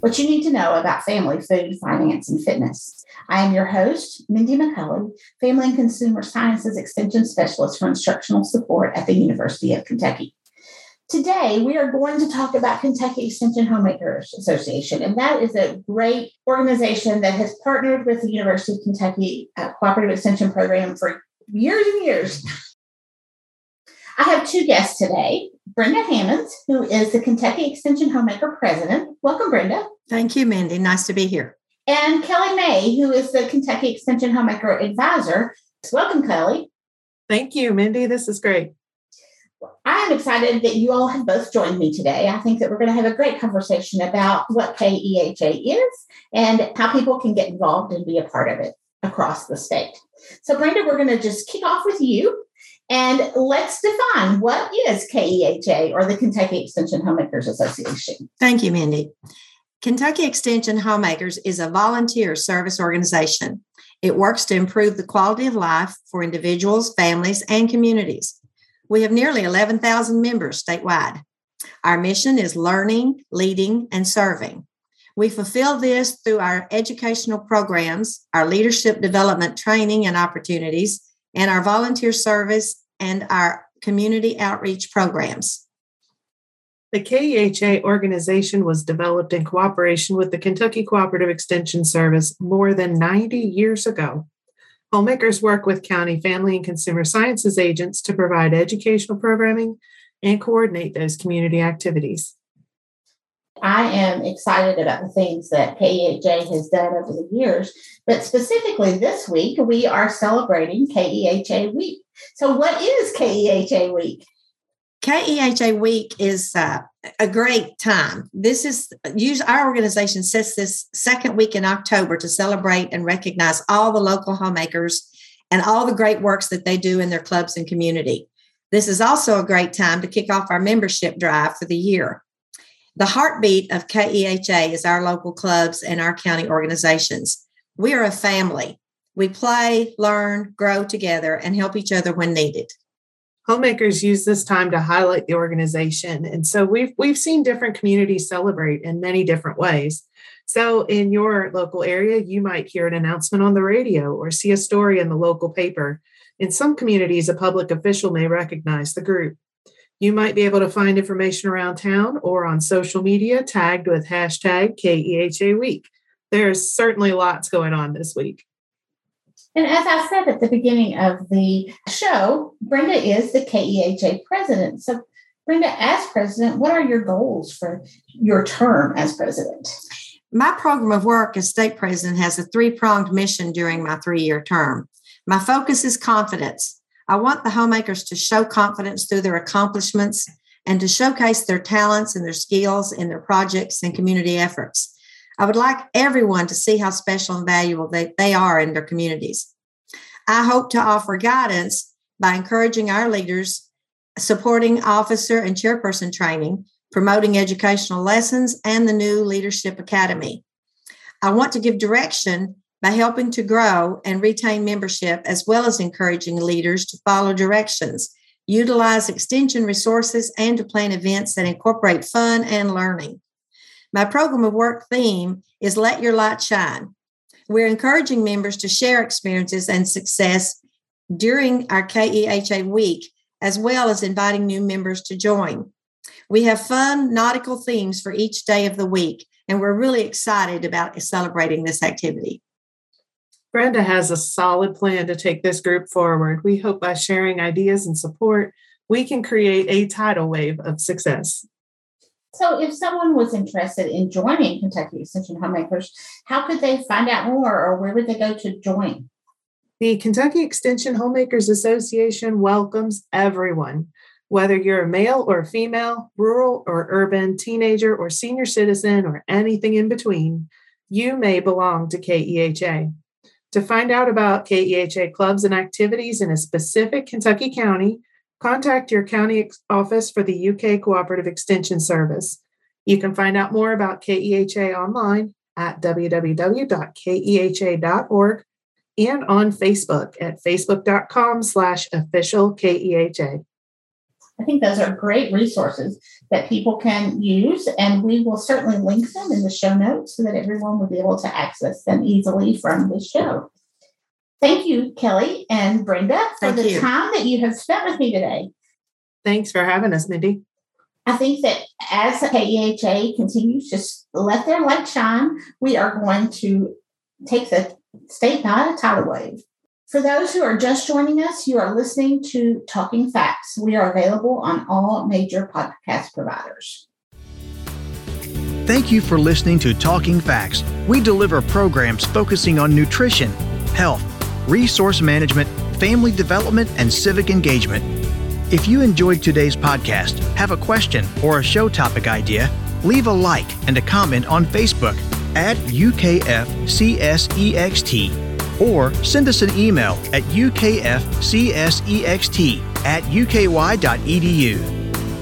what you need to know about family, food, finance, and fitness. I am your host, Mindy McCullough, Family and Consumer Sciences Extension Specialist for Instructional Support at the University of Kentucky. Today, we are going to talk about Kentucky Extension Homemakers Association, and that is a great organization that has partnered with the University of Kentucky uh, Cooperative Extension Program for years and years. I have two guests today Brenda Hammonds, who is the Kentucky Extension Homemaker President. Welcome, Brenda. Thank you, Mindy. Nice to be here. And Kelly May, who is the Kentucky Extension Homemaker Advisor. Welcome, Kelly. Thank you, Mindy. This is great. I am excited that you all have both joined me today. I think that we're going to have a great conversation about what KEHA is and how people can get involved and be a part of it across the state. So, Brenda, we're going to just kick off with you and let's define what is KEHA or the Kentucky Extension Homemakers Association. Thank you, Mindy. Kentucky Extension Homemakers is a volunteer service organization. It works to improve the quality of life for individuals, families, and communities. We have nearly 11,000 members statewide. Our mission is learning, leading, and serving. We fulfill this through our educational programs, our leadership development training and opportunities, and our volunteer service and our community outreach programs. The KEHA organization was developed in cooperation with the Kentucky Cooperative Extension Service more than 90 years ago. Homemakers work with county family and consumer sciences agents to provide educational programming and coordinate those community activities. I am excited about the things that KEHA has done over the years, but specifically this week, we are celebrating KEHA Week. So, what is KEHA Week? KEHA Week is uh, a great time. This is use our organization sets this second week in October to celebrate and recognize all the local homemakers and all the great works that they do in their clubs and community. This is also a great time to kick off our membership drive for the year. The heartbeat of KEHA is our local clubs and our county organizations. We are a family. We play, learn, grow together, and help each other when needed homemakers use this time to highlight the organization. And so we've we've seen different communities celebrate in many different ways. So in your local area you might hear an announcement on the radio or see a story in the local paper. In some communities a public official may recognize the group. You might be able to find information around town or on social media tagged with hashtag keha week. There's certainly lots going on this week and as I said at the beginning of the show, Brenda is the KEHA president. So, Brenda, as president, what are your goals for your term as president? My program of work as state president has a three pronged mission during my three year term. My focus is confidence. I want the homemakers to show confidence through their accomplishments and to showcase their talents and their skills in their projects and community efforts. I would like everyone to see how special and valuable they, they are in their communities. I hope to offer guidance by encouraging our leaders, supporting officer and chairperson training, promoting educational lessons, and the new Leadership Academy. I want to give direction by helping to grow and retain membership, as well as encouraging leaders to follow directions, utilize extension resources, and to plan events that incorporate fun and learning. My program of work theme is Let Your Light Shine. We're encouraging members to share experiences and success during our KEHA week, as well as inviting new members to join. We have fun nautical themes for each day of the week, and we're really excited about celebrating this activity. Brenda has a solid plan to take this group forward. We hope by sharing ideas and support, we can create a tidal wave of success. So, if someone was interested in joining Kentucky Extension Homemakers, how could they find out more or where would they go to join? The Kentucky Extension Homemakers Association welcomes everyone, whether you're a male or female, rural or urban, teenager or senior citizen, or anything in between. You may belong to KEHA. To find out about KEHA clubs and activities in a specific Kentucky county, contact your county office for the UK Cooperative Extension Service. You can find out more about KEHA online at www.keha.org and on Facebook at facebook.com slash official KEHA. I think those are great resources that people can use, and we will certainly link them in the show notes so that everyone will be able to access them easily from the show. Thank you, Kelly and Brenda, for Thank the you. time that you have spent with me today. Thanks for having us, Mindy. I think that as KEHA continues to let their light shine, we are going to take the state by a tidal wave. For those who are just joining us, you are listening to Talking Facts. We are available on all major podcast providers. Thank you for listening to Talking Facts. We deliver programs focusing on nutrition, health, resource management, family development, and civic engagement. If you enjoyed today's podcast, have a question or a show topic idea, leave a like and a comment on Facebook at UKFCSEXT or send us an email at ukfcsext at uky.edu.